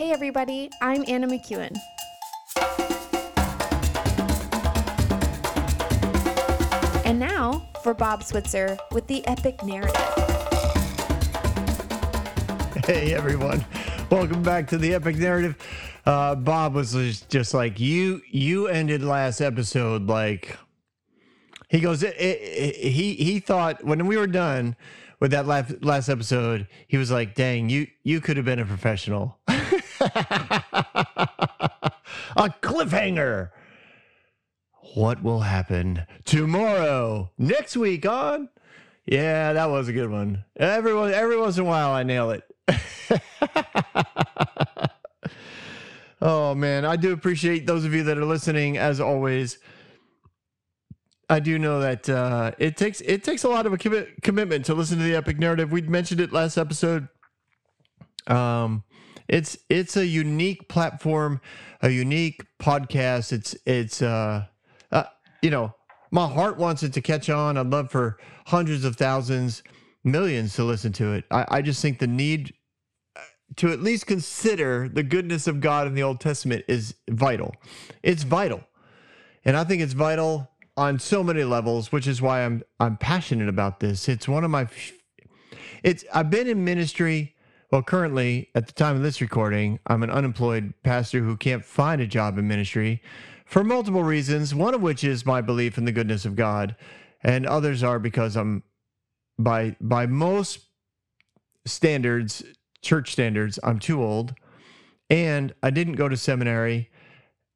Hey, everybody, I'm Anna McEwen. And now for Bob Switzer with the epic narrative. Hey everyone, welcome back to the epic narrative. Uh, Bob was just, like you. You ended last episode like he goes. It, it, it- he he thought when we were done with that last last episode, he was like, "Dang, you you could have been a professional." A cliffhanger. What will happen tomorrow? Next week on? Yeah, that was a good one. Everyone, every once in a while, I nail it. oh man, I do appreciate those of you that are listening. As always, I do know that uh, it takes it takes a lot of a commi- commitment to listen to the epic narrative. We mentioned it last episode. Um, it's it's a unique platform, a unique podcast. It's it's uh, uh you know my heart wants it to catch on. I'd love for hundreds of thousands, millions to listen to it. I, I just think the need to at least consider the goodness of God in the Old Testament is vital. It's vital. And I think it's vital on so many levels, which is why I'm I'm passionate about this. It's one of my it's I've been in ministry well currently at the time of this recording, I'm an unemployed pastor who can't find a job in ministry for multiple reasons, one of which is my belief in the goodness of God, and others are because I'm by by most standards, church standards, I'm too old, and I didn't go to seminary,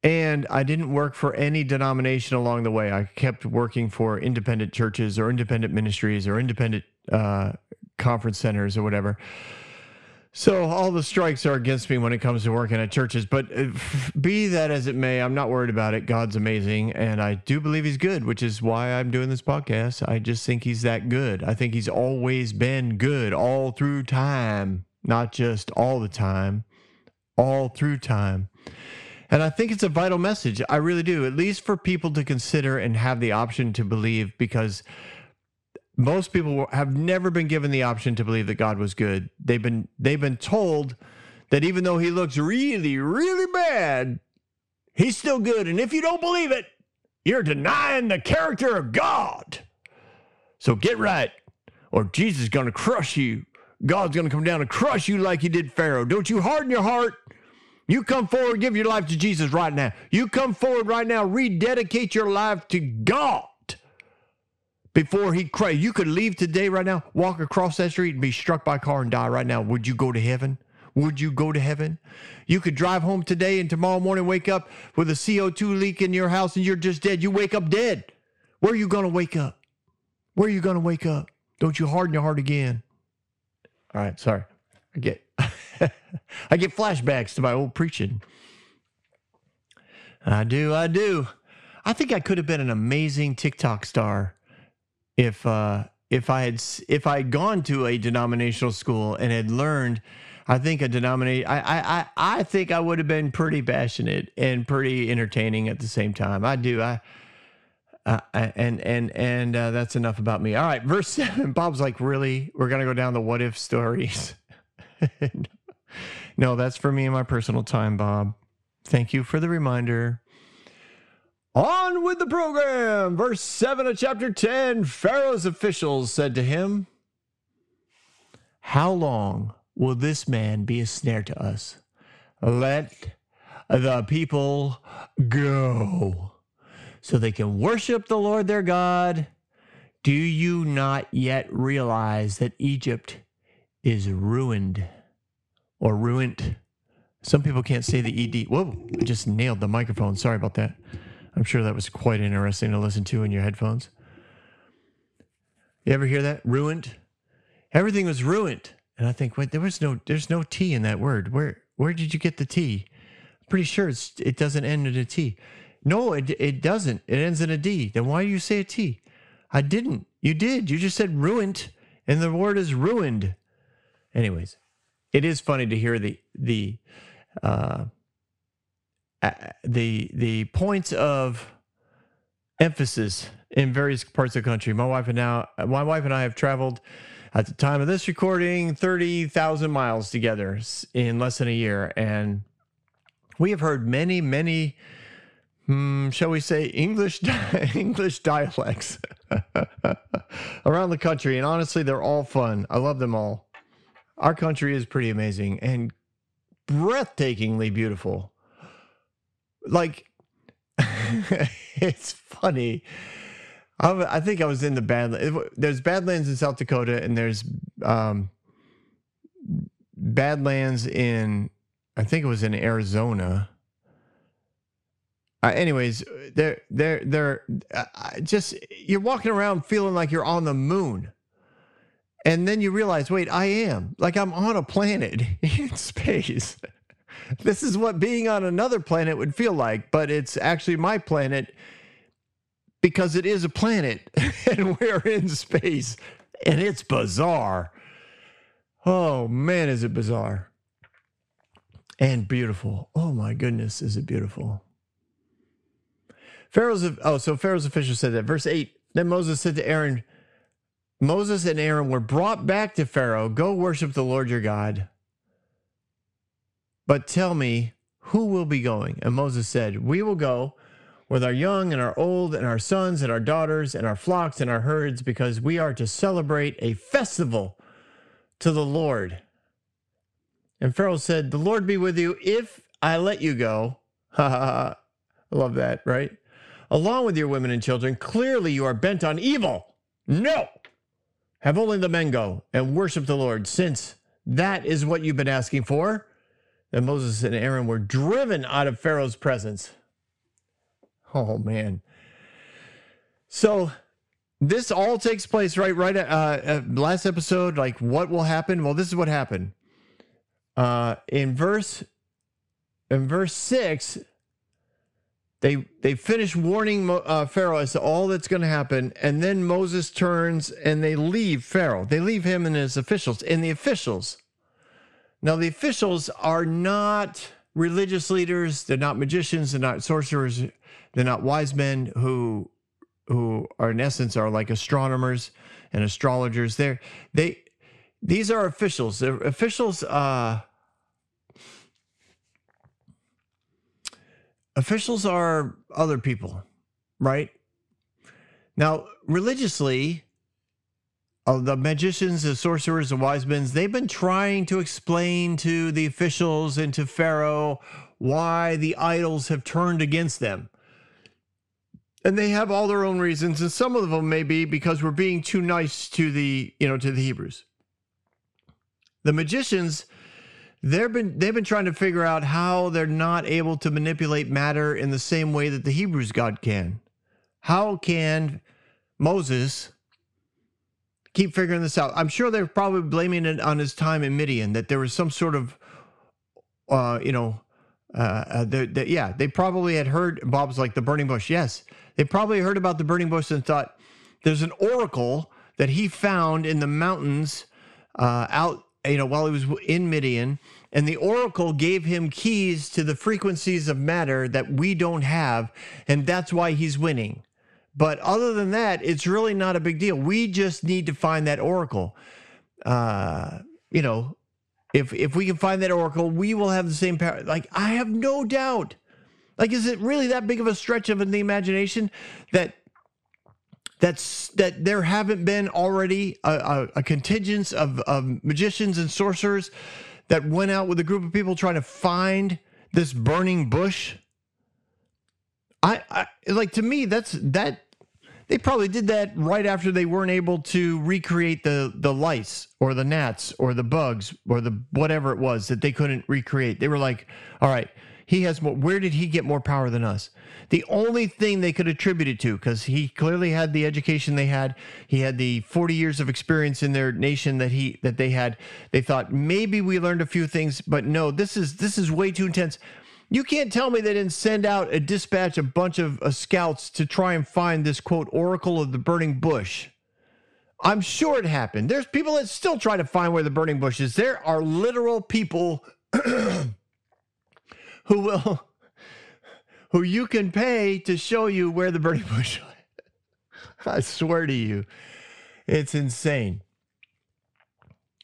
and I didn't work for any denomination along the way. I kept working for independent churches or independent ministries or independent uh, conference centers or whatever. So all the strikes are against me when it comes to working at churches, but uh, be that as it may, I'm not worried about it. God's amazing, and I do believe He's good, which is why I'm doing this podcast. I just think He's that good. I think He's always been good all through time, not just all the time, all through time. And I think it's a vital message. I really do, at least for people to consider and have the option to believe, because most people have never been given the option to believe that God was good. They've been they've been told that even though he looks really really bad, he's still good. And if you don't believe it, you're denying the character of God. So get right, or Jesus is going to crush you. God's going to come down and crush you like he did Pharaoh. Don't you harden your heart. You come forward, give your life to Jesus right now. You come forward right now, rededicate your life to God before he cried. You could leave today, right now, walk across that street and be struck by a car and die right now. Would you go to heaven? Would you go to heaven? You could drive home today and tomorrow morning wake up with a CO2 leak in your house and you're just dead. You wake up dead. Where are you going to wake up? Where are you going to wake up? Don't you harden your heart again. All right, sorry. I get I get flashbacks to my old preaching. I do, I do. I think I could have been an amazing TikTok star if uh, if I had if I had gone to a denominational school and had learned. I think a denominate. I, I I I think I would have been pretty passionate and pretty entertaining at the same time. I do. I. Uh, and and and uh, that's enough about me. All right, verse seven. Bob's like, really? We're gonna go down the what if stories. no, that's for me and my personal time, Bob. Thank you for the reminder. On with the program. Verse 7 of chapter 10 Pharaoh's officials said to him, How long will this man be a snare to us? Let the people go so they can worship the Lord their God. Do you not yet realize that Egypt is ruined or ruined? Some people can't say the ED. Whoa, I just nailed the microphone. Sorry about that. I'm sure that was quite interesting to listen to in your headphones. You ever hear that? Ruined? Everything was ruined. And I think, wait, there was no there's no T in that word. Where where did you get the T? I'm pretty sure it's it doesn't end in a T. No, it it doesn't. It ends in a D. Then why do you say a T? I didn't. You did. You just said ruined, and the word is ruined. Anyways, it is funny to hear the the uh, the the points of emphasis in various parts of the country. My wife and now my wife and I have traveled at the time of this recording, 30,000 miles together in less than a year. And we have heard many, many, hmm, shall we say, English, English dialects around the country. And honestly, they're all fun. I love them all. Our country is pretty amazing and breathtakingly beautiful. Like, it's funny I, think I was in the Badlands. There's Badlands in South Dakota, and there's um, Badlands in, I think it was in Arizona. Uh, anyways, they're they're they're uh, just you're walking around feeling like you're on the moon, and then you realize, wait, I am like I'm on a planet in space. This is what being on another planet would feel like, but it's actually my planet because it is a planet and we're in space and it's bizarre. Oh man, is it bizarre and beautiful. Oh my goodness, is it beautiful. Pharaoh's, oh, so Pharaoh's official said that. Verse 8 Then Moses said to Aaron, Moses and Aaron were brought back to Pharaoh. Go worship the Lord your God. But tell me, who will be going? And Moses said, We will go with our young and our old and our sons and our daughters and our flocks and our herds, because we are to celebrate a festival to the Lord. And Pharaoh said, The Lord be with you if I let you go. Ha ha ha. I love that, right? Along with your women and children, clearly you are bent on evil. No! Have only the men go and worship the Lord, since that is what you've been asking for. Then Moses and Aaron were driven out of Pharaoh's presence. Oh man. So this all takes place right right at, uh, last episode. Like what will happen? Well, this is what happened. Uh, in verse in verse six, they they finish warning uh, Pharaoh as to all that's going to happen, and then Moses turns and they leave Pharaoh. They leave him and his officials. And the officials, now the officials are not religious leaders. They're not magicians. They're not sorcerers. They're not wise men who who are in essence are like astronomers and astrologers. They're they these are officials. They're officials uh officials are other people, right? Now, religiously, the magicians, the sorcerers, the wise men, they've been trying to explain to the officials and to Pharaoh why the idols have turned against them. And they have all their own reasons and some of them may be because we're being too nice to the you know to the hebrews. The magicians they've been they've been trying to figure out how they're not able to manipulate matter in the same way that the hebrews god can. How can moses keep figuring this out i'm sure they're probably blaming it on his time in midian that there was some sort of uh you know uh, uh the, the, yeah, they probably had heard Bob's like the burning bush. Yes, they probably heard about the burning bush and thought there's an oracle that he found in the mountains uh, out, you know, while he was in Midian. And the oracle gave him keys to the frequencies of matter that we don't have. And that's why he's winning. But other than that, it's really not a big deal. We just need to find that oracle. Uh, you know, if if we can find that oracle, we will have the same power. Like I have no doubt like, is it really that big of a stretch of the imagination that that's that there haven't been already a, a, a contingent of, of magicians and sorcerers that went out with a group of people trying to find this burning bush? I, I like to me that's that they probably did that right after they weren't able to recreate the the lice or the gnats or the bugs or the whatever it was that they couldn't recreate. They were like, all right, he has more. Where did he get more power than us? The only thing they could attribute it to, because he clearly had the education they had, he had the 40 years of experience in their nation that he that they had. They thought maybe we learned a few things, but no, this is this is way too intense. You can't tell me they didn't send out a dispatch a bunch of uh, scouts to try and find this quote oracle of the burning bush. I'm sure it happened. There's people that still try to find where the burning bush is. There are literal people who will who you can pay to show you where the burning bush is. I swear to you, it's insane.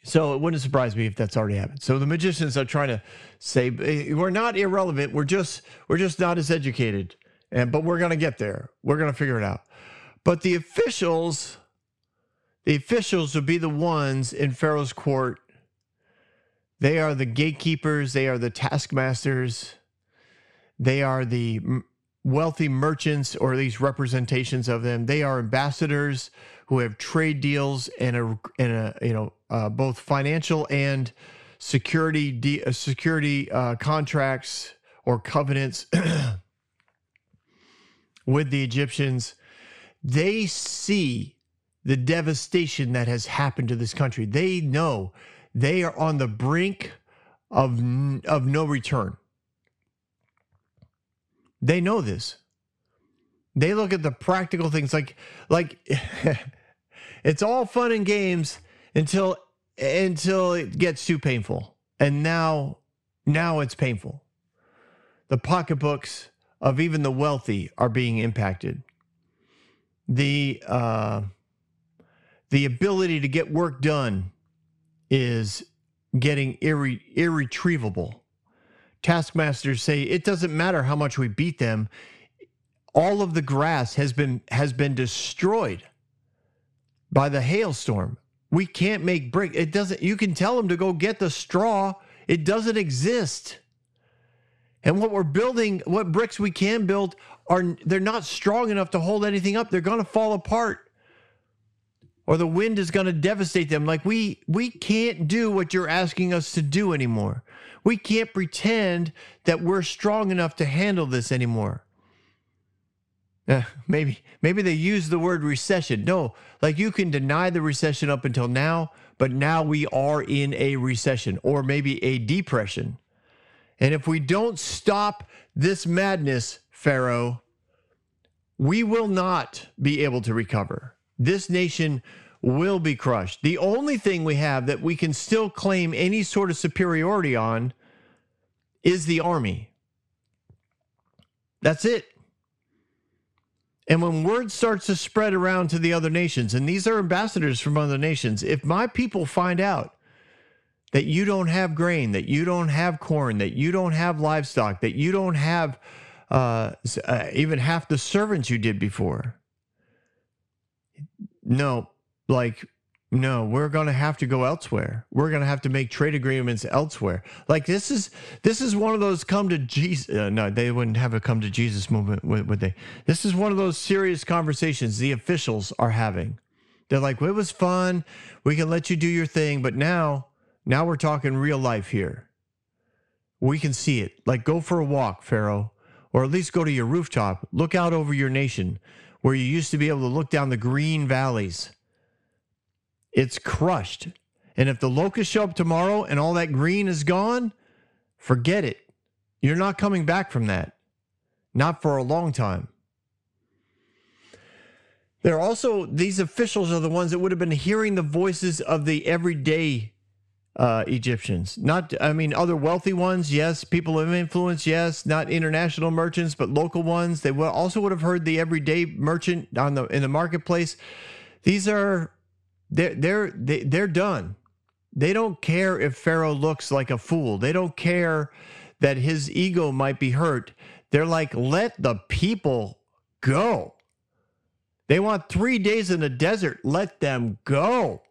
So it wouldn't surprise me if that's already happened. So the magicians are trying to say "Eh, we're not irrelevant. We're just we're just not as educated, and but we're gonna get there. We're gonna figure it out. But the officials, the officials would be the ones in Pharaoh's court. They are the gatekeepers. They are the taskmasters. They are the wealthy merchants, or least representations of them. They are ambassadors who have trade deals and a and a you know uh, both financial and security de- uh, security uh, contracts or covenants with the Egyptians. They see the devastation that has happened to this country. They know they are on the brink of n- of no return. They know this. They look at the practical things like like it's all fun and games until until it gets too painful. And now now it's painful. The pocketbooks of even the wealthy are being impacted. The uh the ability to get work done is getting irre- irretrievable. Taskmasters say it doesn't matter how much we beat them. All of the grass has been has been destroyed by the hailstorm. We can't make brick. It doesn't you can tell them to go get the straw. It doesn't exist. And what we're building, what bricks we can build are they're not strong enough to hold anything up. They're going to fall apart or the wind is going to devastate them like we we can't do what you're asking us to do anymore we can't pretend that we're strong enough to handle this anymore Eh, maybe maybe they use the word recession no like you can deny the recession up until now but now we are in a recession or maybe a depression and if we don't stop this madness pharaoh we will not be able to recover this nation will be crushed. The only thing we have that we can still claim any sort of superiority on is the army. That's it. And when word starts to spread around to the other nations, and these are ambassadors from other nations, if my people find out that you don't have grain, that you don't have corn, that you don't have livestock, that you don't have uh, uh, even half the servants you did before, no, like, no, we're going to have to go elsewhere. We're going to have to make trade agreements elsewhere. Like this is this is one of those come to Jesus. Uh, no, they wouldn't have a come to Jesus movement, would, they? This is one of those serious conversations the officials are having. They're like, well, it was fun. We can let you do your thing, but now, now we're talking real life here. We can see it. Like, go for a walk, Pharaoh, or at least go to your rooftop. Look out over your nation where you used to be able to look down the green valleys. It's crushed. And if the locusts show up tomorrow and all that green is gone, forget it. You're not coming back from that. Not for a long time. There are also these officials are the ones that would have been hearing the voices of the everyday uh, Egyptians. Not, I mean, other wealthy ones, yes. People of influence, yes. Not international merchants, but local ones. They also would have heard the everyday merchant on the in the marketplace. These are they're they're they, they're done. They don't care if Pharaoh looks like a fool. They don't care that his ego might be hurt. They're like, let the people go. They want three days in the desert. Let them go.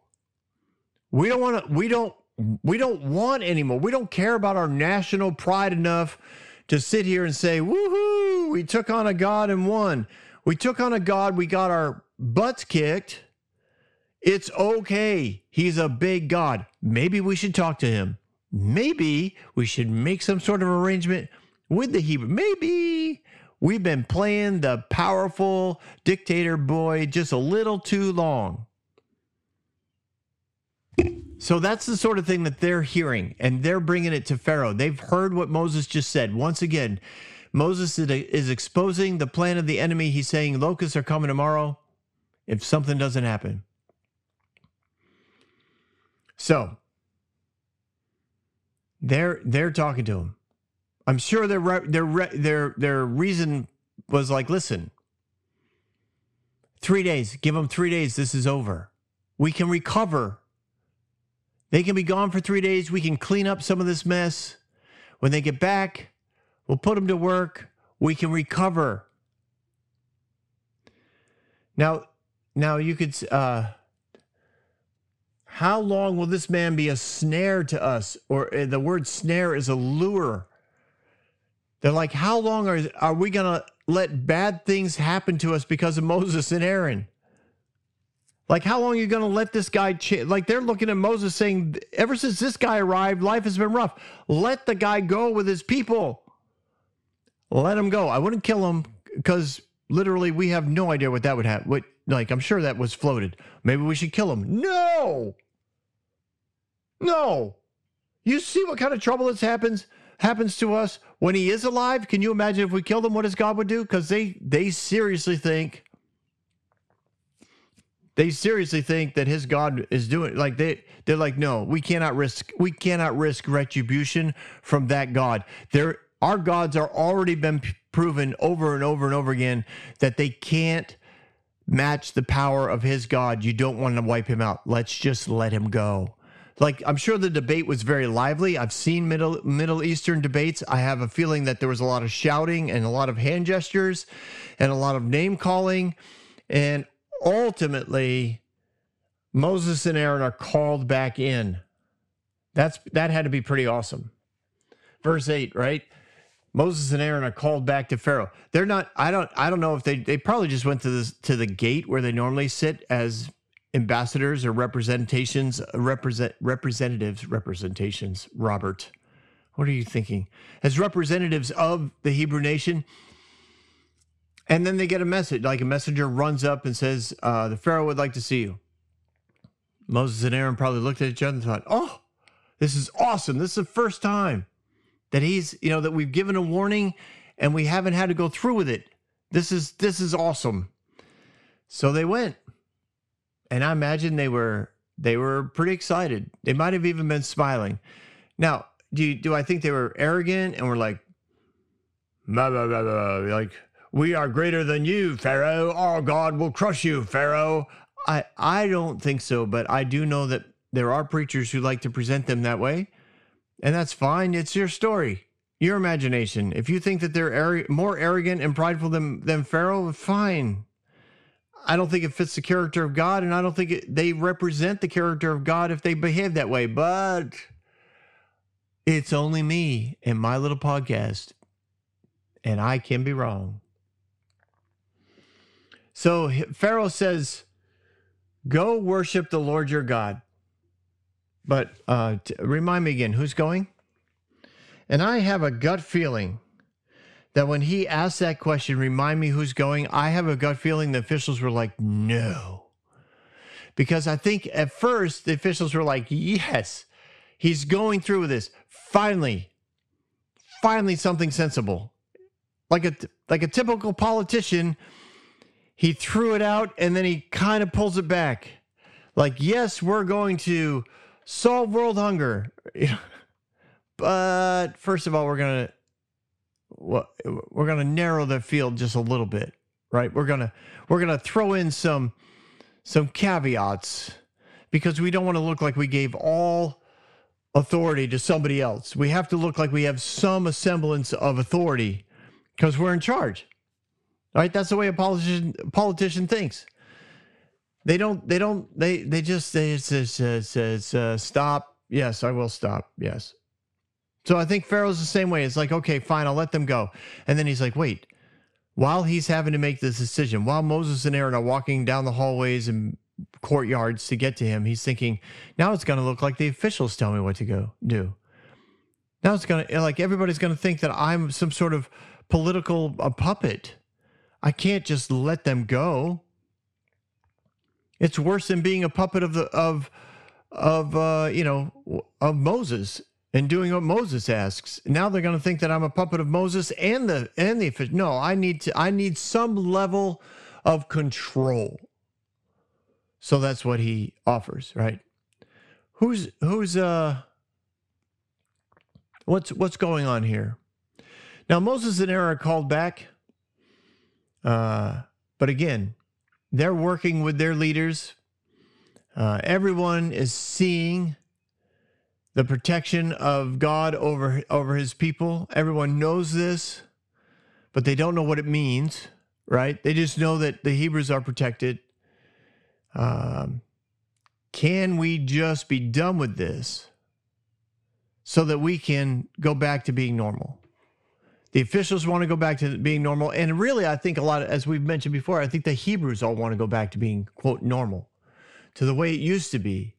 We don't want to. We don't. We don't want anymore. We don't care about our national pride enough to sit here and say, "Woohoo! We took on a god and won. We took on a god. We got our butts kicked. It's okay. He's a big god. Maybe we should talk to him. Maybe we should make some sort of arrangement with the Hebrew. Maybe we've been playing the powerful dictator boy just a little too long." So that's the sort of thing that they're hearing, and they're bringing it to Pharaoh. They've heard what Moses just said. Once again, Moses is- exposing the plan of the enemy. He's saying locusts are coming tomorrow if something doesn't happen. So they're they're talking to him. I'm sure their their their their reason was like, listen, three days. Give them three days. This is over. We can recover They can be gone for three days. We can clean up some of this mess. When they get back, we'll put them to work. We can recover. Now, now you could. Uh, how long will this man be a snare to us? Or uh, the word snare is a lure. They're like, how long are, are we going to let bad things happen to us because of Moses and Aaron? Like, how long are you going to let this guy? Ch- like, they're looking at Moses saying, ever since this guy arrived, life has been rough. Let the guy go with his people. Let him go. I wouldn't kill him because literally we have no idea what that would have. What, like, I'm sure that was floated. Maybe we should kill him. No. No. You see what kind of trouble this happens happens to us when he is alive? Can you imagine if we killed him what his God would do? Because they they seriously think they seriously think that his God is doing like they they're like, no, we cannot risk we cannot risk retribution from that God. There our gods are already been proven over and over and over again that they can't match the power of his God. You don't want to wipe him out. Let's just let him go. Like I'm sure the debate was very lively. I've seen Middle Middle Eastern debates. I have a feeling that there was a lot of shouting and a lot of hand gestures and a lot of name calling and ultimately Moses and Aaron are called back in. That's that had to be pretty awesome. Verse 8, right? Moses and Aaron are called back to Pharaoh. They're not I don't I don't know if they they probably just went to this to the gate where they normally sit as ambassadors or representations represent representatives representations Robert. What are you thinking? As representatives of the Hebrew nation, and then they get a message, like a messenger runs up and says, uh, The Pharaoh would like to see you. Moses and Aaron probably looked at each other and thought, Oh, this is awesome. This is the first time that he's, you know, that we've given a warning and we haven't had to go through with it. This is this is awesome. So they went. And I imagine they were they were pretty excited. They might have even been smiling. Now, do you, do I think they were arrogant and were like, blah, blah, blah, blah, like we are greater than you, Pharaoh. Our God will crush you, Pharaoh. I I don't think so, but I do know that there are preachers who like to present them that way, and that's fine. It's your story, your imagination. If you think that they're ar- more arrogant and prideful than than Pharaoh, fine. I don't think it fits the character of God, and I don't think it, they represent the character of God if they behave that way. But it's only me and my little podcast, and I can be wrong. So Pharaoh says, Go worship the Lord your God. But uh, t- remind me again, who's going? And I have a gut feeling that when he asked that question, remind me who's going, I have a gut feeling the officials were like, no. Because I think at first the officials were like, yes, he's going through with this. Finally, finally something sensible. Like a like a typical politician, he threw it out and then he kind of pulls it back. Like, yes, we're going to solve world hunger. but first of all, we're to we're to narrow the field just a little bit, right? We're to we're to throw in some some caveats because we don't want to look like we gave all authority to somebody else. We have to look like we have some semblance of authority because we're in charge. Right? That's the way a politician politician thinks. They don't. They don't. They they just they says says uh, stop. Yes, I will stop. Yes. So I think Pharaoh's the same way. It's like okay, fine, I'll let them go. And then he's like, wait. While he's having to make this decision, while Moses and Aaron are walking down the hallways and courtyards to get to him, he's thinking, now it's going to look like the officials tell me what to go do. Now it's going to like everybody's going to think that I'm some sort of political a puppet. I can't just let them go. It's worse than being a puppet of the of of uh, you know of Moses and doing what Moses asks. Now they're going to think that I'm a puppet of Moses and the and the no. I need to. I need some level of control. So that's what he offers, right? Who's who's uh what's what's going on here? Now Moses and Aaron are called back. Uh, but again, they're working with their leaders. Uh, everyone is seeing the protection of God over over his people. Everyone knows this, but they don't know what it means, right? They just know that the Hebrews are protected. Um, can we just be done with this so that we can go back to being normal? The officials want to go back to being normal. And really, I think a lot, of, as we've mentioned before, I think the Hebrews all want to go back to being, quote, normal, to the way it used to be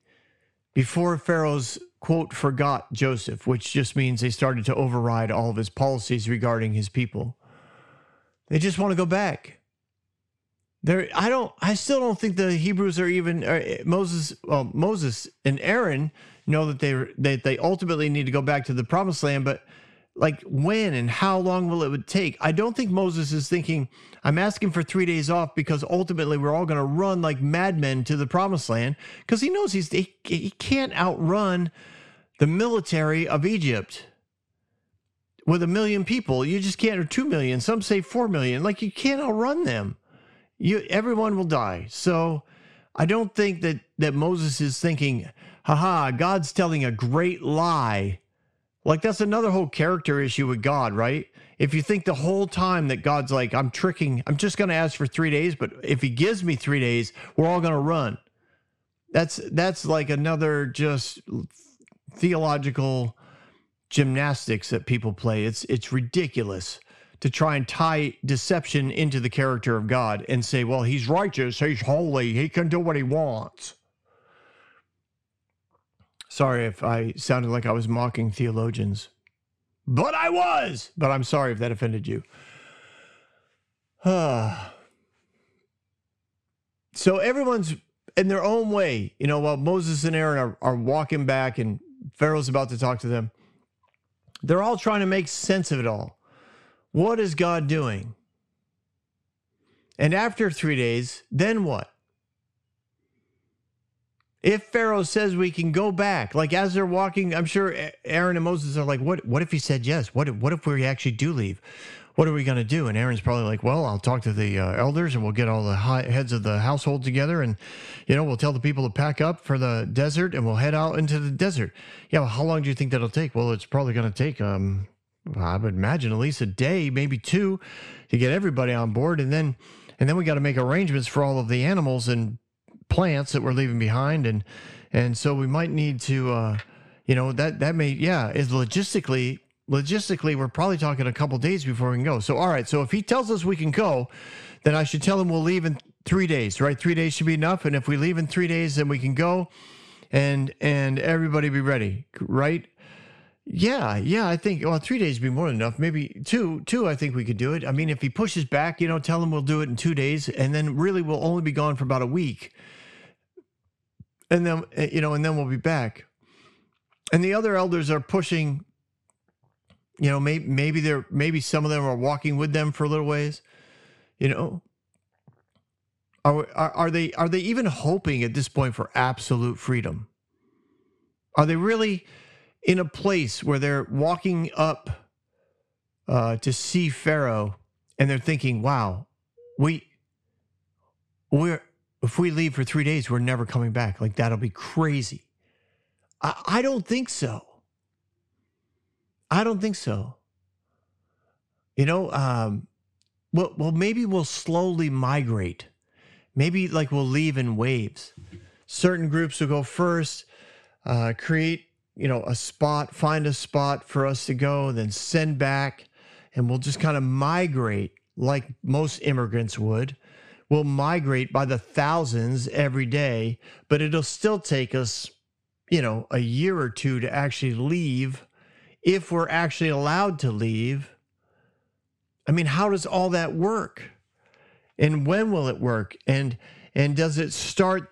before Pharaoh's, quote, forgot Joseph, which just means they started to override all of his policies regarding his people. They just want to go back. There, I don't. I still don't think the Hebrews are even uh, Moses. Well, Moses and Aaron know that they that they ultimately need to go back to the promised land, but like when and how long will it would take? I don't think moses is thinking i'm asking for three days off because ultimately we're all going to run like madmen to the promised land because he knows he's he, he can't outrun the military of egypt with a million people. You just can't or two million some say four million. Like you can't outrun them. You everyone will die. So i don't think that that moses is thinking haha god's telling a great lie like that's another whole character issue with God, right? If you think the whole time that God's like, I'm tricking, I'm just going to ask for three days, but if He gives me three days, we're all going to run. That's that's like another just theological gymnastics that people play. It's it's ridiculous to try and tie deception into the character of God and say, well, He's righteous, He's holy, He can do what He wants. Sorry if I sounded like I was mocking theologians, but I was. But I'm sorry if that offended you. so everyone's in their own way, you know, while Moses and Aaron are, are walking back and Pharaoh's about to talk to them, they're all trying to make sense of it all. What is God doing? And after three days, then what? If Pharaoh says we can go back, like as they're walking, I'm sure Aaron and Moses are like, "What? What if he said yes? What? What if we actually do leave? What are we going to do?" And Aaron's probably like, "Well, I'll talk to the uh, elders, and we'll get all the high, heads of the household together, and you know, we'll tell the people to pack up for the desert, and we'll head out into the desert." Yeah, well, how long do you think that'll take? Well, it's probably going to take, um, I would imagine at least a day, maybe two, to get everybody on board, and then, and then we got to make arrangements for all of the animals and plants that we're leaving behind, and and so we might need to, uh, you know, that that may yeah is logistically logistically we're probably talking a couple days before we can go. So all right, so if he tells us we can go, then I should tell him we'll leave in three days, right? Three days should be enough, and if we leave in three days, then we can go, and and everybody be ready, right? Yeah, yeah, I think well, three days would be more than enough. Maybe two, two. I think we could do it. I mean, if he pushes back, you know, tell him we'll do it in two days, and then really we'll only be gone for about a week and then eh, you know and then we'll be back. And the other elders are pushing you know maybe maybe they're maybe some of them are walking with them for a little ways you know? Are, are, are they are they even hoping at this point for absolute freedom? Are they really in a place where they're walking up uh, to see pharaoh and they're thinking wow we we're if we leave for three days, we're never coming back. Like that'll be crazy. I, I don't think so. I don't think so. You know, um, well, well, maybe we'll slowly migrate. Maybe like we'll leave in waves. Certain groups will go first, uh, create, you know, a spot, find a spot for us to go, then send back, and we'll just kind of migrate like most immigrants would will migrate by the thousands every day, but it'll still take us, you know, a year or two to actually leave if we're actually allowed to leave. I mean, how does all that work? And when will it work? And and does it start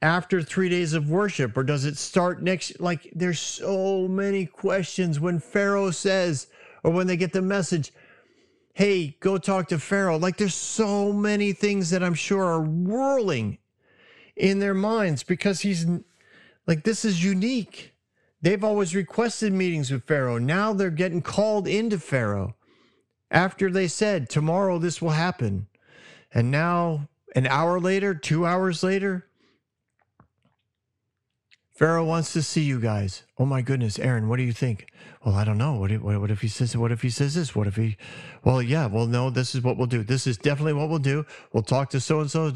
after 3 days of worship or does it start next like there's so many questions when Pharaoh says or when they get the message hey, go talk to Pharaoh. Like there's so many things that I'm sure are whirling in their minds because he's like, this is unique. They've always requested meetings with Pharaoh. Now they're getting called into Pharaoh after they said, tomorrow this will happen. And now, an hour later, two hours later, Pharaoh wants to see you guys. Oh my goodness, Aaron, what do you think? Well, I don't know. What if, what, if he says? What if he says this? What if he? Well, yeah. Well, no. This is what we'll do. This is definitely what we'll do. We'll talk to so and so.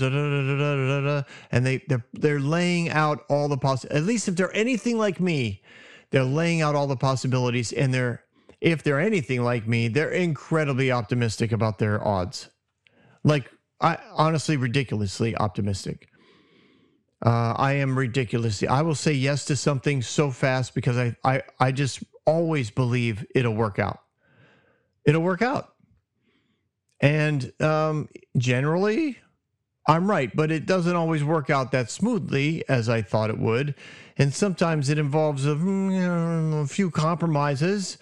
And they they're they're laying out all the poss. At least if they're anything like me, they're laying out all the possibilities, and they're if they're anything like me, they're incredibly optimistic about their odds. Like I honestly ridiculously optimistic. Uh, I am ridiculously. I will say yes to something so fast because I, I, I just always believe it'll work out. It'll work out. And um, generally, I'm right, but it doesn't always work out that smoothly as I thought it would. And sometimes it involves a, mm, a few compromises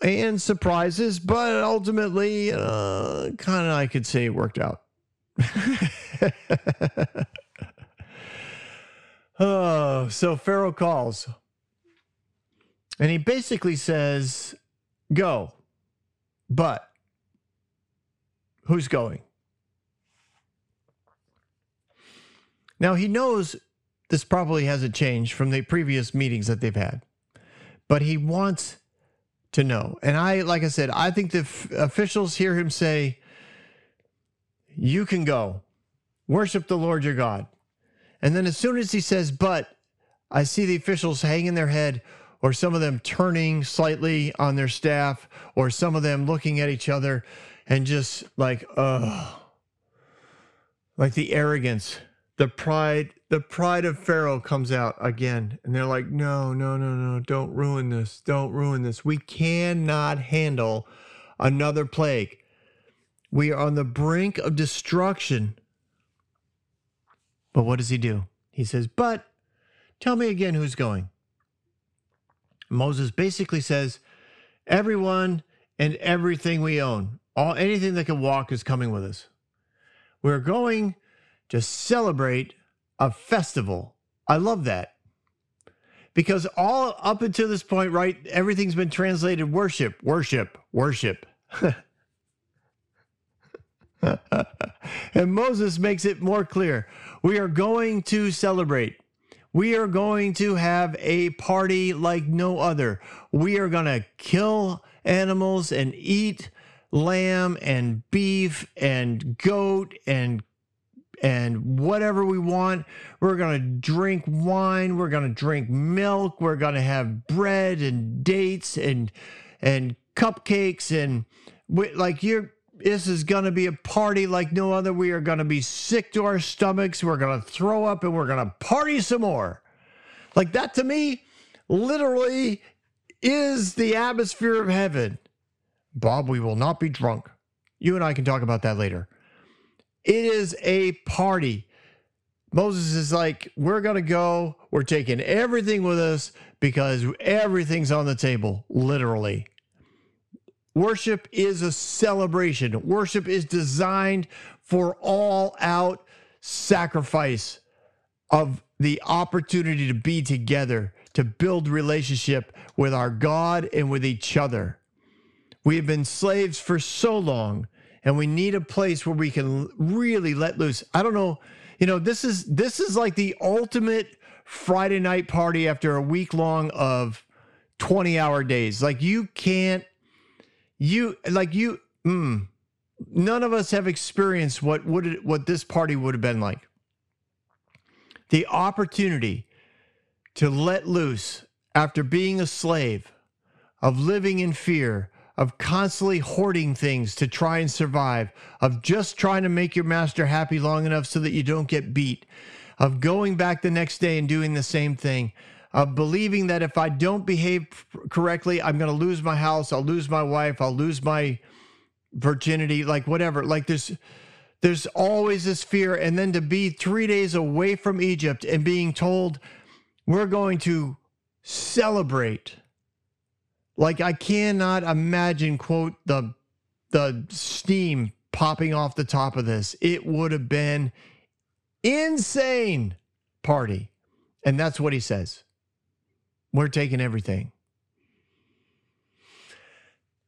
and surprises, but ultimately, uh, kind of, I could say it worked out. Oh, so Pharaoh calls. And he basically says, Go. But who's going? Now he knows this probably hasn't changed from the previous meetings that they've had, but he wants to know. And I, like I said, I think the f- officials hear him say, You can go, worship the Lord your God. And then as soon as he says, but, I see the officials hanging their head, or some of them turning slightly on their staff, or some of them looking at each other and just like, oh, Like the arrogance, the pride, the pride of Pharaoh comes out again. And they're like, no, no, no, no, don't ruin this. Don't ruin this. We cannot handle another plague. We are on the brink of destruction. But what does he do? He says, But tell me again who's going. Moses basically says, Everyone and everything we own, all anything that can walk is coming with us. We're going to celebrate a festival. I love that. Because all up until this point, right, everything's been translated worship, worship, worship. and Moses makes it more clear. We are going to celebrate. We are going to have a party like no other. We are going to kill animals and eat lamb and beef and goat and and whatever we want. We're going to drink wine, we're going to drink milk, we're going to have bread and dates and and cupcakes and like you're this is going to be a party like no other. We are going to be sick to our stomachs. We're going to throw up and we're going to party some more. Like that to me, literally is the atmosphere of heaven. Bob, we will not be drunk. You and I can talk about that later. It is a party. Moses is like, we're going to go. We're taking everything with us because everything's on the table, literally. Worship is a celebration. Worship is designed for all out sacrifice of the opportunity to be together, to build relationship with our God and with each other. We have been slaves for so long and we need a place where we can really let loose. I don't know, you know, this is this is like the ultimate Friday night party after a week long of 20 hour days. Like you can't you like you mm, none of us have experienced what would it, what this party would have been like. The opportunity to let loose after being a slave of living in fear of constantly hoarding things to try and survive of just trying to make your master happy long enough so that you don't get beat of going back the next day and doing the same thing of believing that if I don't behave correctly, I'm going to lose my house, I'll lose my wife, I'll lose my virginity, like whatever. Like there's there's always this fear and then to be 3 days away from Egypt and being told we're going to celebrate like I cannot imagine quote the the steam popping off the top of this. It would have been insane party. And that's what he says. We're taking everything.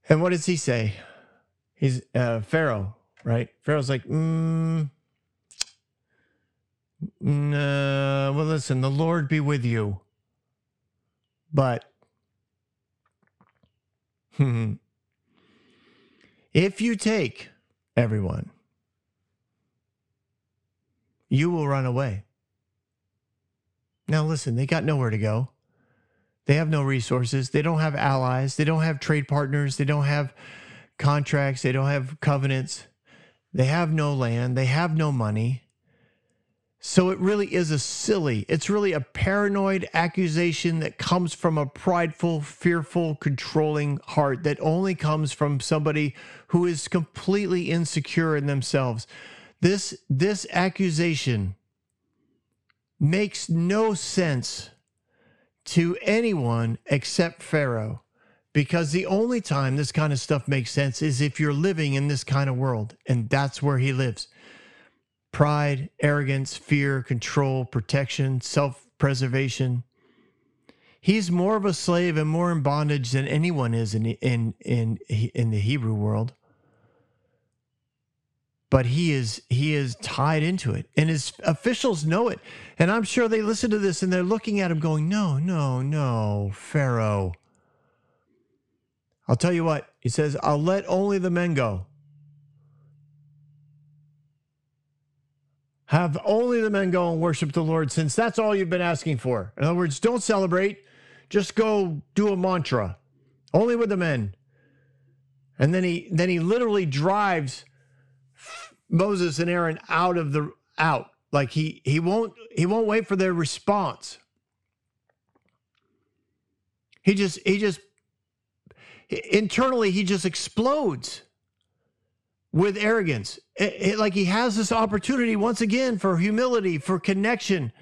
And what does he say? He's uh, Pharaoh, right? Pharaoh's like, mm, no, well, listen, the Lord be with you. But if you take everyone, you will run away. Now, listen, they got nowhere to go. They have no resources. They don't have allies. They don't have trade partners. They don't have contracts. They don't have covenants. They have no land. They have no money. So it really is a silly, it's really a paranoid accusation that comes from a prideful, fearful, controlling heart that only comes from somebody who is completely insecure in themselves. This this accusation makes no sense to anyone except Pharaoh because the only time this kind of stuff makes sense is if you're living in this kind of world and that's where he lives pride, arrogance, fear, control, protection, self preservation. He's more of a slave and more in bondage than anyone is in, in, in, in the Hebrew world. But he is he is tied into it, and his officials know it. And I'm sure they listen to this and they're looking at him, going, "No, no, no, Pharaoh." I'll tell you what he says. I'll let only the men go. Have only the men go and worship the Lord, since that's all you've been asking for. In other words, don't celebrate, just go do a mantra. Only with the men. And then he then he literally drives Moses and Aaron out of the out. Like he he won't he won't wait for their response. He just he just internally he just explodes with arrogance. It, it, like he has this opportunity once again for humility, for connection,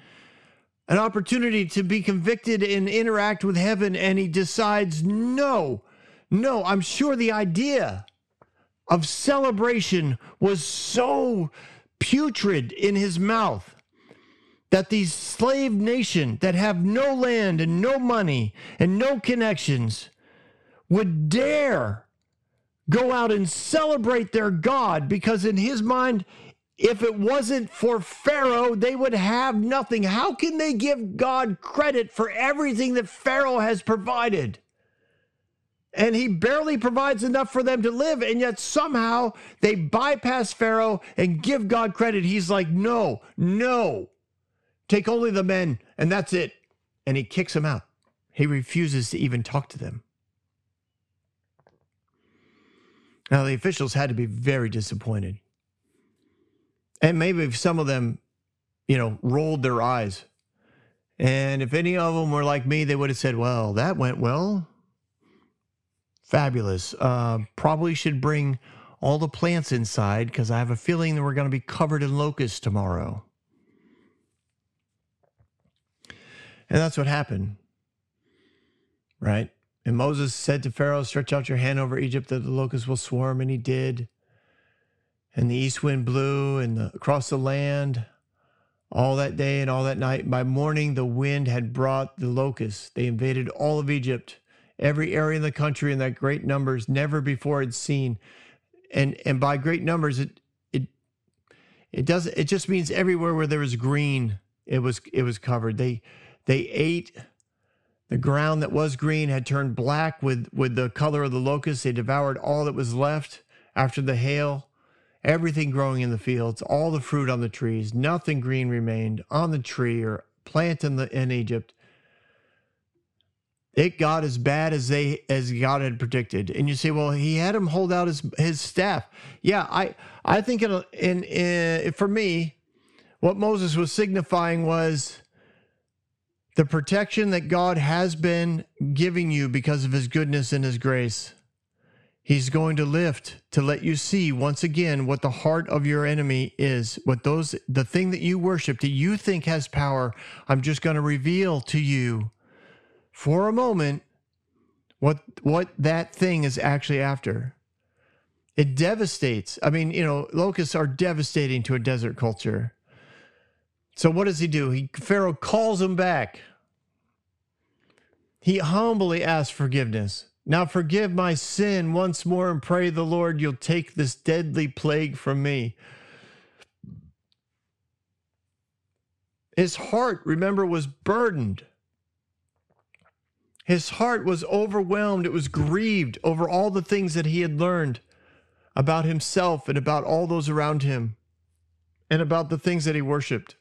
an opportunity to be convicted and interact with heaven. And he decides, no, no, I'm sure the idea of celebration was so putrid in his mouth that these slave nation that have no land and no money and no connections would dare go out and celebrate their God because, in his mind, if it wasn't for Pharaoh, they would have nothing. How can they give God credit for everything that Pharaoh has provided? And he barely provides enough for them to live, and yet somehow they bypass Pharaoh and give God credit. He's like, no, no, take only the men, and that's it. And he kicks them out. He refuses to even talk to them. Now, the officials had to be very disappointed. And maybe some of them, you know, rolled their eyes. And if any of them were like me, they would have said, well, that went well. Fabulous. Uh, probably should bring all the plants inside because I have a feeling that we're going to be covered in locusts tomorrow. And that's what happened, right? And Moses said to Pharaoh, Stretch out your hand over Egypt that the locusts will swarm. And he did. And the east wind blew and the, across the land all that day and all that night. By morning, the wind had brought the locusts. They invaded all of Egypt, every area in the country in that great numbers never before had seen. And and by great numbers, it it it does it just means everywhere where there was green, it was it was covered. They they ate the ground that was green had turned black with, with the color of the locust. They devoured all that was left after the hail, everything growing in the fields, all the fruit on the trees. Nothing green remained on the tree or plant in, the, in Egypt. It got as bad as they as God had predicted. And you say, well, he had him hold out his his staff. Yeah, I I think in in, in for me, what Moses was signifying was the protection that God has been giving you because of his goodness and his grace. He's going to lift to let you see once again what the heart of your enemy is, what those the thing that you worship that you think has power. I'm just going to reveal to you for a moment what what that thing is actually after. It devastates. I mean, you know, locusts are devastating to a desert culture. So what does he do? He Pharaoh calls him back. He humbly asks forgiveness. Now forgive my sin once more and pray the Lord you'll take this deadly plague from me. His heart, remember, was burdened. His heart was overwhelmed. It was grieved over all the things that he had learned about himself and about all those around him and about the things that he worshiped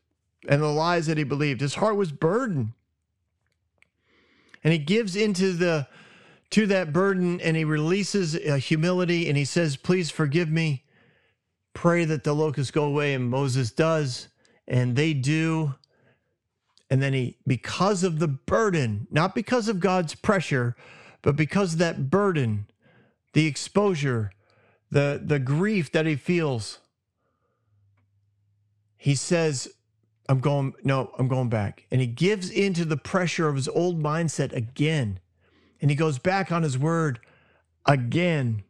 and the lies that he believed. His heart was burdened. And he gives into the to that burden and he releases uh, humility and he says, "Please forgive me. Pray that the locusts go away." And Moses does, and they do. And then he, because of the burden, not because of God's pressure, but because of that burden, the exposure, the, the grief that he feels, he says, I'm going, no, I'm going back. And he gives into the pressure of his old mindset again. And he goes back on his word again.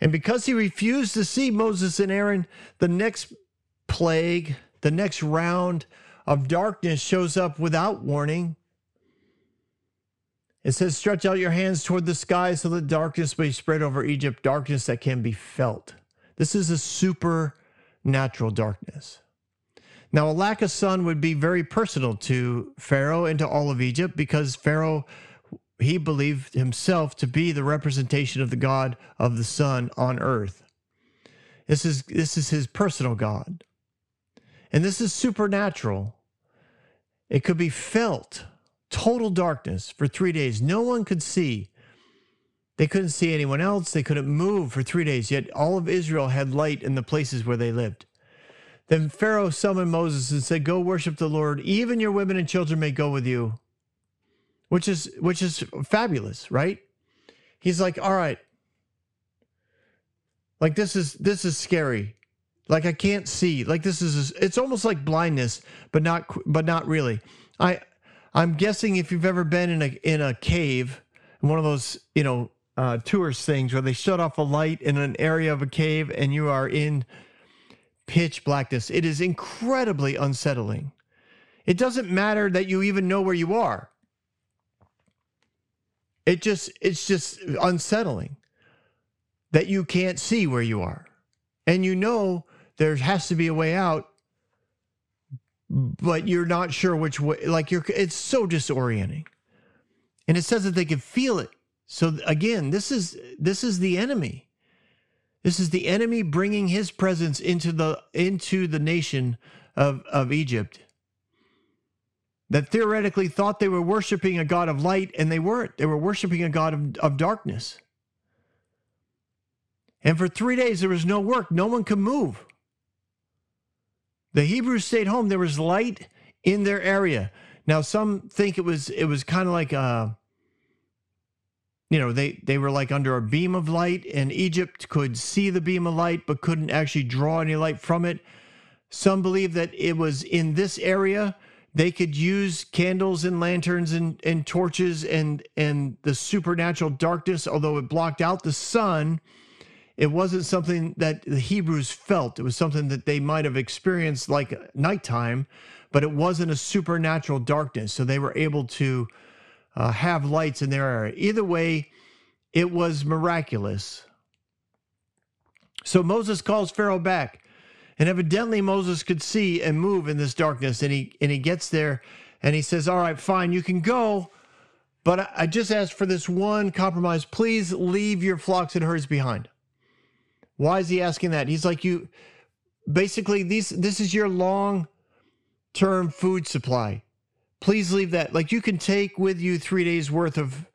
And because he refused to see Moses and Aaron, the next plague, the next round of darkness shows up without warning. It says, Stretch out your hands toward the sky so that darkness may spread over Egypt, darkness that can be felt. This is a supernatural darkness. Now, a lack of sun would be very personal to Pharaoh and to all of Egypt because Pharaoh, he believed himself to be the representation of the God of the sun on earth. This is, this is his personal God. And this is supernatural. It could be felt, total darkness for three days. No one could see. They couldn't see anyone else. They couldn't move for three days, yet all of Israel had light in the places where they lived. Then Pharaoh summoned Moses and said, Go worship the Lord. Even your women and children may go with you. Which is which is fabulous, right? He's like, all right. Like this is this is scary. Like I can't see. Like this is it's almost like blindness, but not but not really. I I'm guessing if you've ever been in a in a cave, one of those you know uh, tourist things where they shut off a light in an area of a cave and you are in pitch blackness. It is incredibly unsettling. It doesn't matter that you even know where you are. It just it's just unsettling that you can't see where you are. And you know there has to be a way out but you're not sure which way like you're it's so disorienting. And it says that they can feel it. So again this is this is the enemy. This is the enemy bringing his presence into the into the nation of of egypt that theoretically thought they were worshiping a god of light and they weren't. They were worshiping a god of, of darkness. And for three days there was no work. No one could move the Hebrews stayed home. There was light in their area. Now some think it was it was kind of like uh you know, they they were like under a beam of light and Egypt could see the beam of light but couldn't actually draw any light from it. Some believe that it was in this area they could use candles and lanterns and, and torches and and the supernatural darkness although it blocked out the sun it wasn't something that the Hebrews felt. It was something that they might have experienced like nighttime, but it wasn't a supernatural darkness. So they were able to uh, have lights in their area. Either way, it was miraculous. So Moses calls Pharaoh back. And evidently Moses could see and move in this darkness. And he and he gets there and he says, All right, fine, you can go. But I just asked for this one compromise. Please leave your flocks and herds behind. Why is he asking that? He's like, you basically these this is your long term food supply. Please leave that. Like you can take with you three days worth of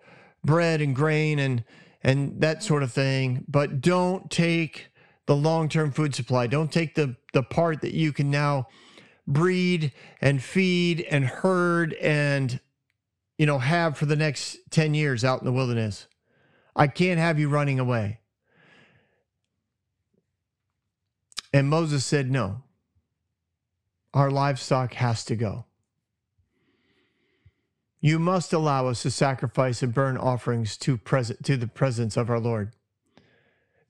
bread and grain and and that sort of thing, but don't take the long term food supply. Don't take the the part that you can now breed and feed and herd and you know have for the next 10 years out in the wilderness. I can't have you running away. And Moses said, No, our livestock has to go. You must allow us to sacrifice and burn offerings to, present, to the presence of our Lord.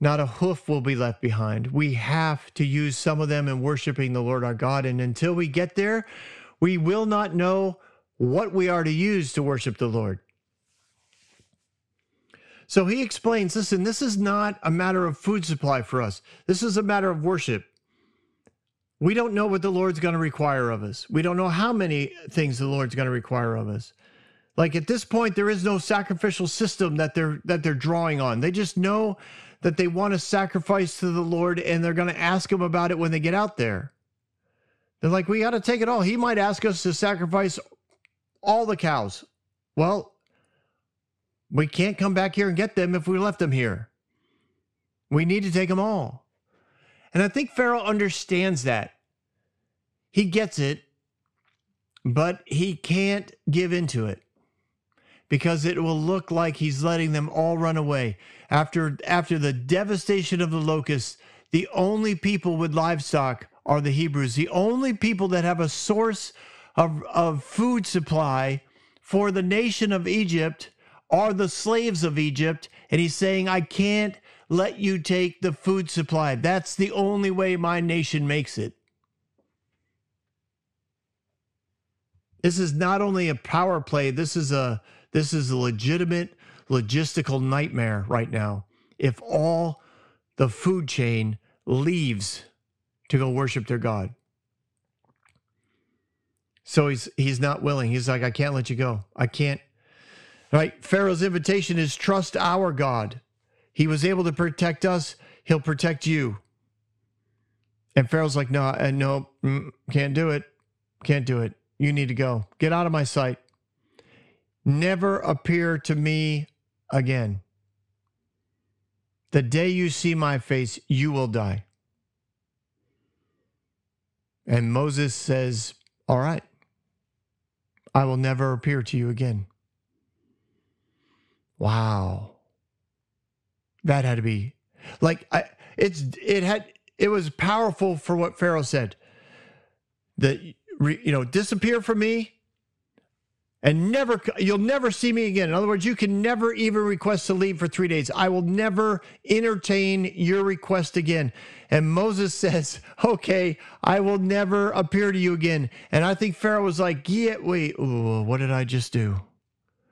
Not a hoof will be left behind. We have to use some of them in worshiping the Lord our God. And until we get there, we will not know what we are to use to worship the Lord. So he explains listen, this is not a matter of food supply for us, this is a matter of worship. We don't know what the Lord's going to require of us. We don't know how many things the Lord's going to require of us. Like at this point, there is no sacrificial system that they're that they're drawing on. They just know that they want to sacrifice to the Lord and they're going to ask him about it when they get out there. They're like, we got to take it all. He might ask us to sacrifice all the cows. Well, we can't come back here and get them if we left them here. We need to take them all. And I think Pharaoh understands that. He gets it, but he can't give into it because it will look like he's letting them all run away. After after the devastation of the locusts, the only people with livestock are the Hebrews. The only people that have a source of, of food supply for the nation of Egypt are the slaves of Egypt. And he's saying, I can't let you take the food supply. That's the only way my nation makes it. This is not only a power play, this is a this is a legitimate logistical nightmare right now. If all the food chain leaves to go worship their God. So he's he's not willing. He's like, I can't let you go. I can't. Right? Pharaoh's invitation is trust our God. He was able to protect us. He'll protect you. And Pharaoh's like, no, and no, mm, can't do it. Can't do it. You need to go. Get out of my sight. Never appear to me again. The day you see my face, you will die. And Moses says, All right, I will never appear to you again. Wow. That had to be like I it's it had it was powerful for what Pharaoh said. That you know, disappear from me and never you'll never see me again. In other words you can never even request to leave for three days. I will never entertain your request again. And moses says okay i will never appear to you again. And i think pharaoh was like yeah wait ooh, what did i just do?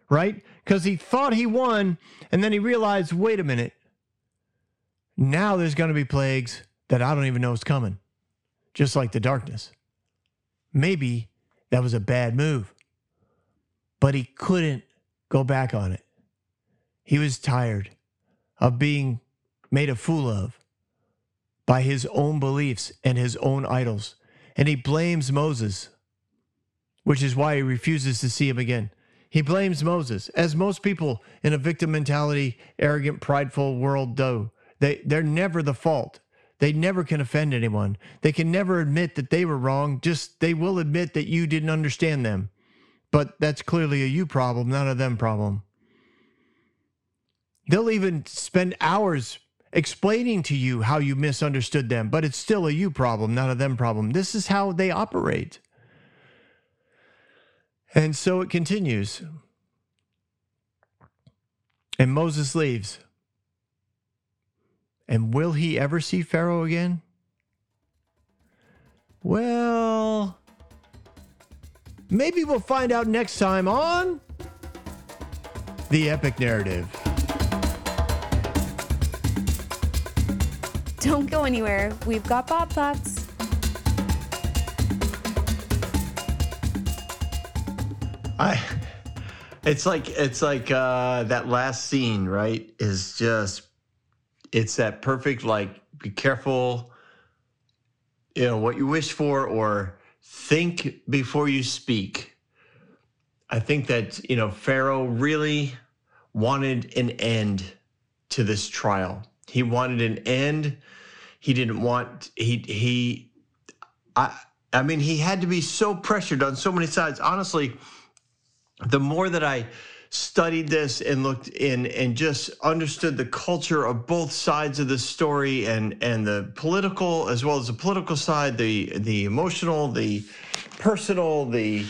Right because he thought he won and then he realized wait a minute now there's going to be plagues that i don't even know is coming just like the darkness maybe that was a bad move but he couldn't go back on it. He was tired of being made a fool of by his own beliefs and his own idols. And he blames Moses, which is why he refuses to see him again. He blames Moses, as most people in a victim mentality, arrogant, prideful world do. They, they're never the fault. They never can offend anyone. They can never admit that they were wrong. Just they will admit that you didn't understand them. But that's clearly a you problem, not a them problem. They'll even spend hours explaining to you how you misunderstood them, but it's still a you problem, not a them problem. This is how they operate. And so it continues. And Moses leaves. And will he ever see Pharaoh again? Well, Maybe we'll find out next time on The Epic Narrative. Don't go anywhere. We've got Bob Thoughts. I it's like it's like uh that last scene, right? Is just it's that perfect like be careful you know what you wish for or think before you speak. I think that, you know, Pharaoh really wanted an end to this trial. He wanted an end. He didn't want he he I I mean he had to be so pressured on so many sides. Honestly, the more that I studied this and looked in and just understood the culture of both sides of the story and and the political as well as the political side the the emotional the personal the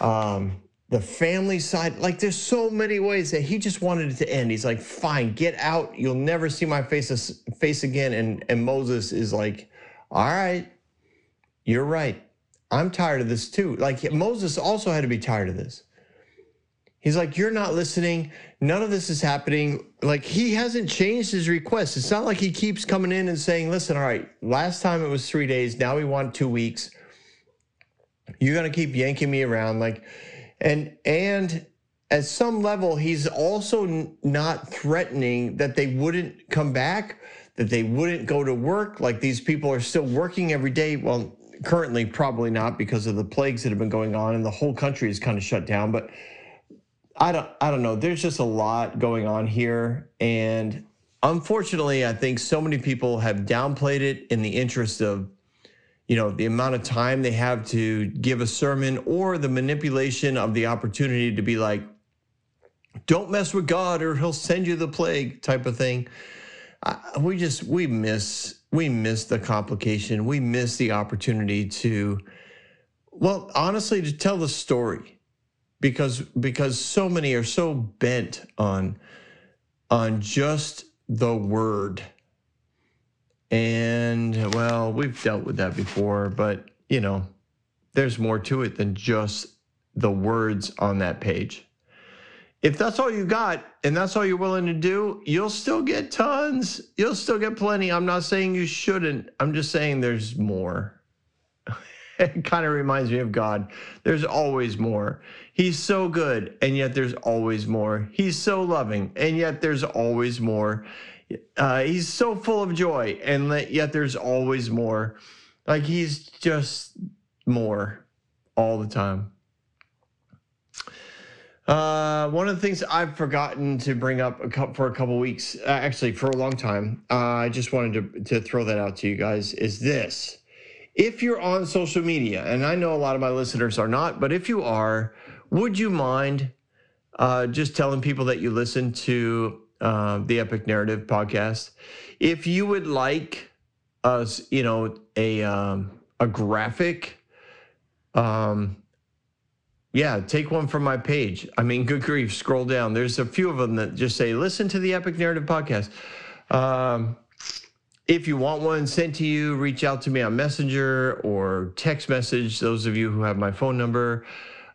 um the family side like there's so many ways that he just wanted it to end. He's like fine get out. You'll never see my face face again. And and moses is like all right you're right. I'm tired of this too. Like moses also had to be tired of this He's like, You're not listening. None of this is happening. Like, he hasn't changed his request. It's not like he keeps coming in and saying, Listen, all right, last time it was three days. Now we want two weeks. You're going to keep yanking me around. Like, and, and, at some level, he's also not threatening that they wouldn't come back, that they wouldn't go to work. Like these people are still working every day. Well, currently, probably not because of the plagues that have been going on, and the whole country is kind of shut down. But I don't, I don't know. There's just a lot going on here, and unfortunately, I think so many people have downplayed it in the interest of you know, the amount of time they have to give a sermon or the manipulation of the opportunity to be like, don't mess with God or he'll send you the plague type of thing. we just, we miss, we miss the complication. We miss the opportunity to, well, honestly, to tell the story because, because so many are so bent on, on just the word and well, we've dealt with that before, but you know, there's more to it than just the words on that page. If that's all you got and that's all you're willing to do, you'll still get tons. You'll still get plenty. I'm not saying you shouldn't. I'm just saying there's more. It kind of reminds me of God. There's always more. He's so good, and yet there's always more. He's so loving, and yet there's always more. Uh, he's so full of joy, and yet there's always more. Like he's just more all the time. Uh, one of the things I've forgotten to bring up a couple, for a couple weeks, uh, actually for a long time, uh, I just wanted to, to throw that out to you guys is this. If you're on social media, and I know a lot of my listeners are not, but if you are, would you mind uh, just telling people that you listen to uh, the Epic Narrative podcast. If you would like us, you know, a um, a graphic, um, yeah, take one from my page. I mean, good grief, scroll down. There's a few of them that just say, "Listen to the Epic Narrative podcast." Um, if you want one sent to you, reach out to me on Messenger or text message. Those of you who have my phone number,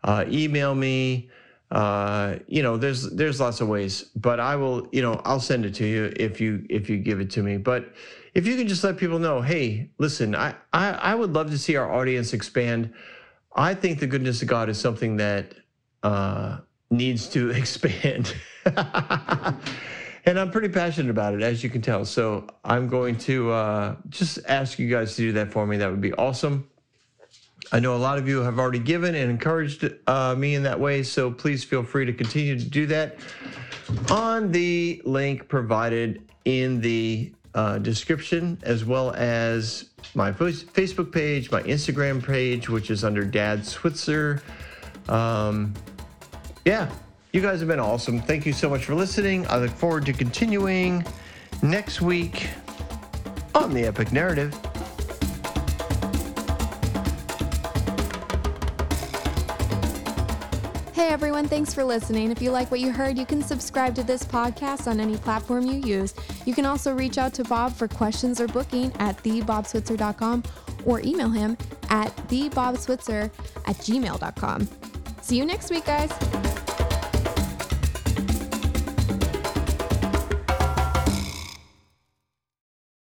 uh, email me. Uh, you know, there's there's lots of ways, but I will, you know, I'll send it to you if you if you give it to me. But if you can just let people know, hey, listen, I I, I would love to see our audience expand. I think the goodness of God is something that uh, needs to expand. and I'm pretty passionate about it, as you can tell. So I'm going to uh, just ask you guys to do that for me. That would be awesome. I know a lot of you have already given and encouraged uh, me in that way, so please feel free to continue to do that on the link provided in the uh, description, as well as my Facebook page, my Instagram page, which is under Dad Switzer. Um, yeah, you guys have been awesome. Thank you so much for listening. I look forward to continuing next week on the Epic Narrative. Hey everyone, thanks for listening. If you like what you heard, you can subscribe to this podcast on any platform you use. You can also reach out to Bob for questions or booking at thebobswitzer.com or email him at thebobswitzer at gmail.com. See you next week, guys.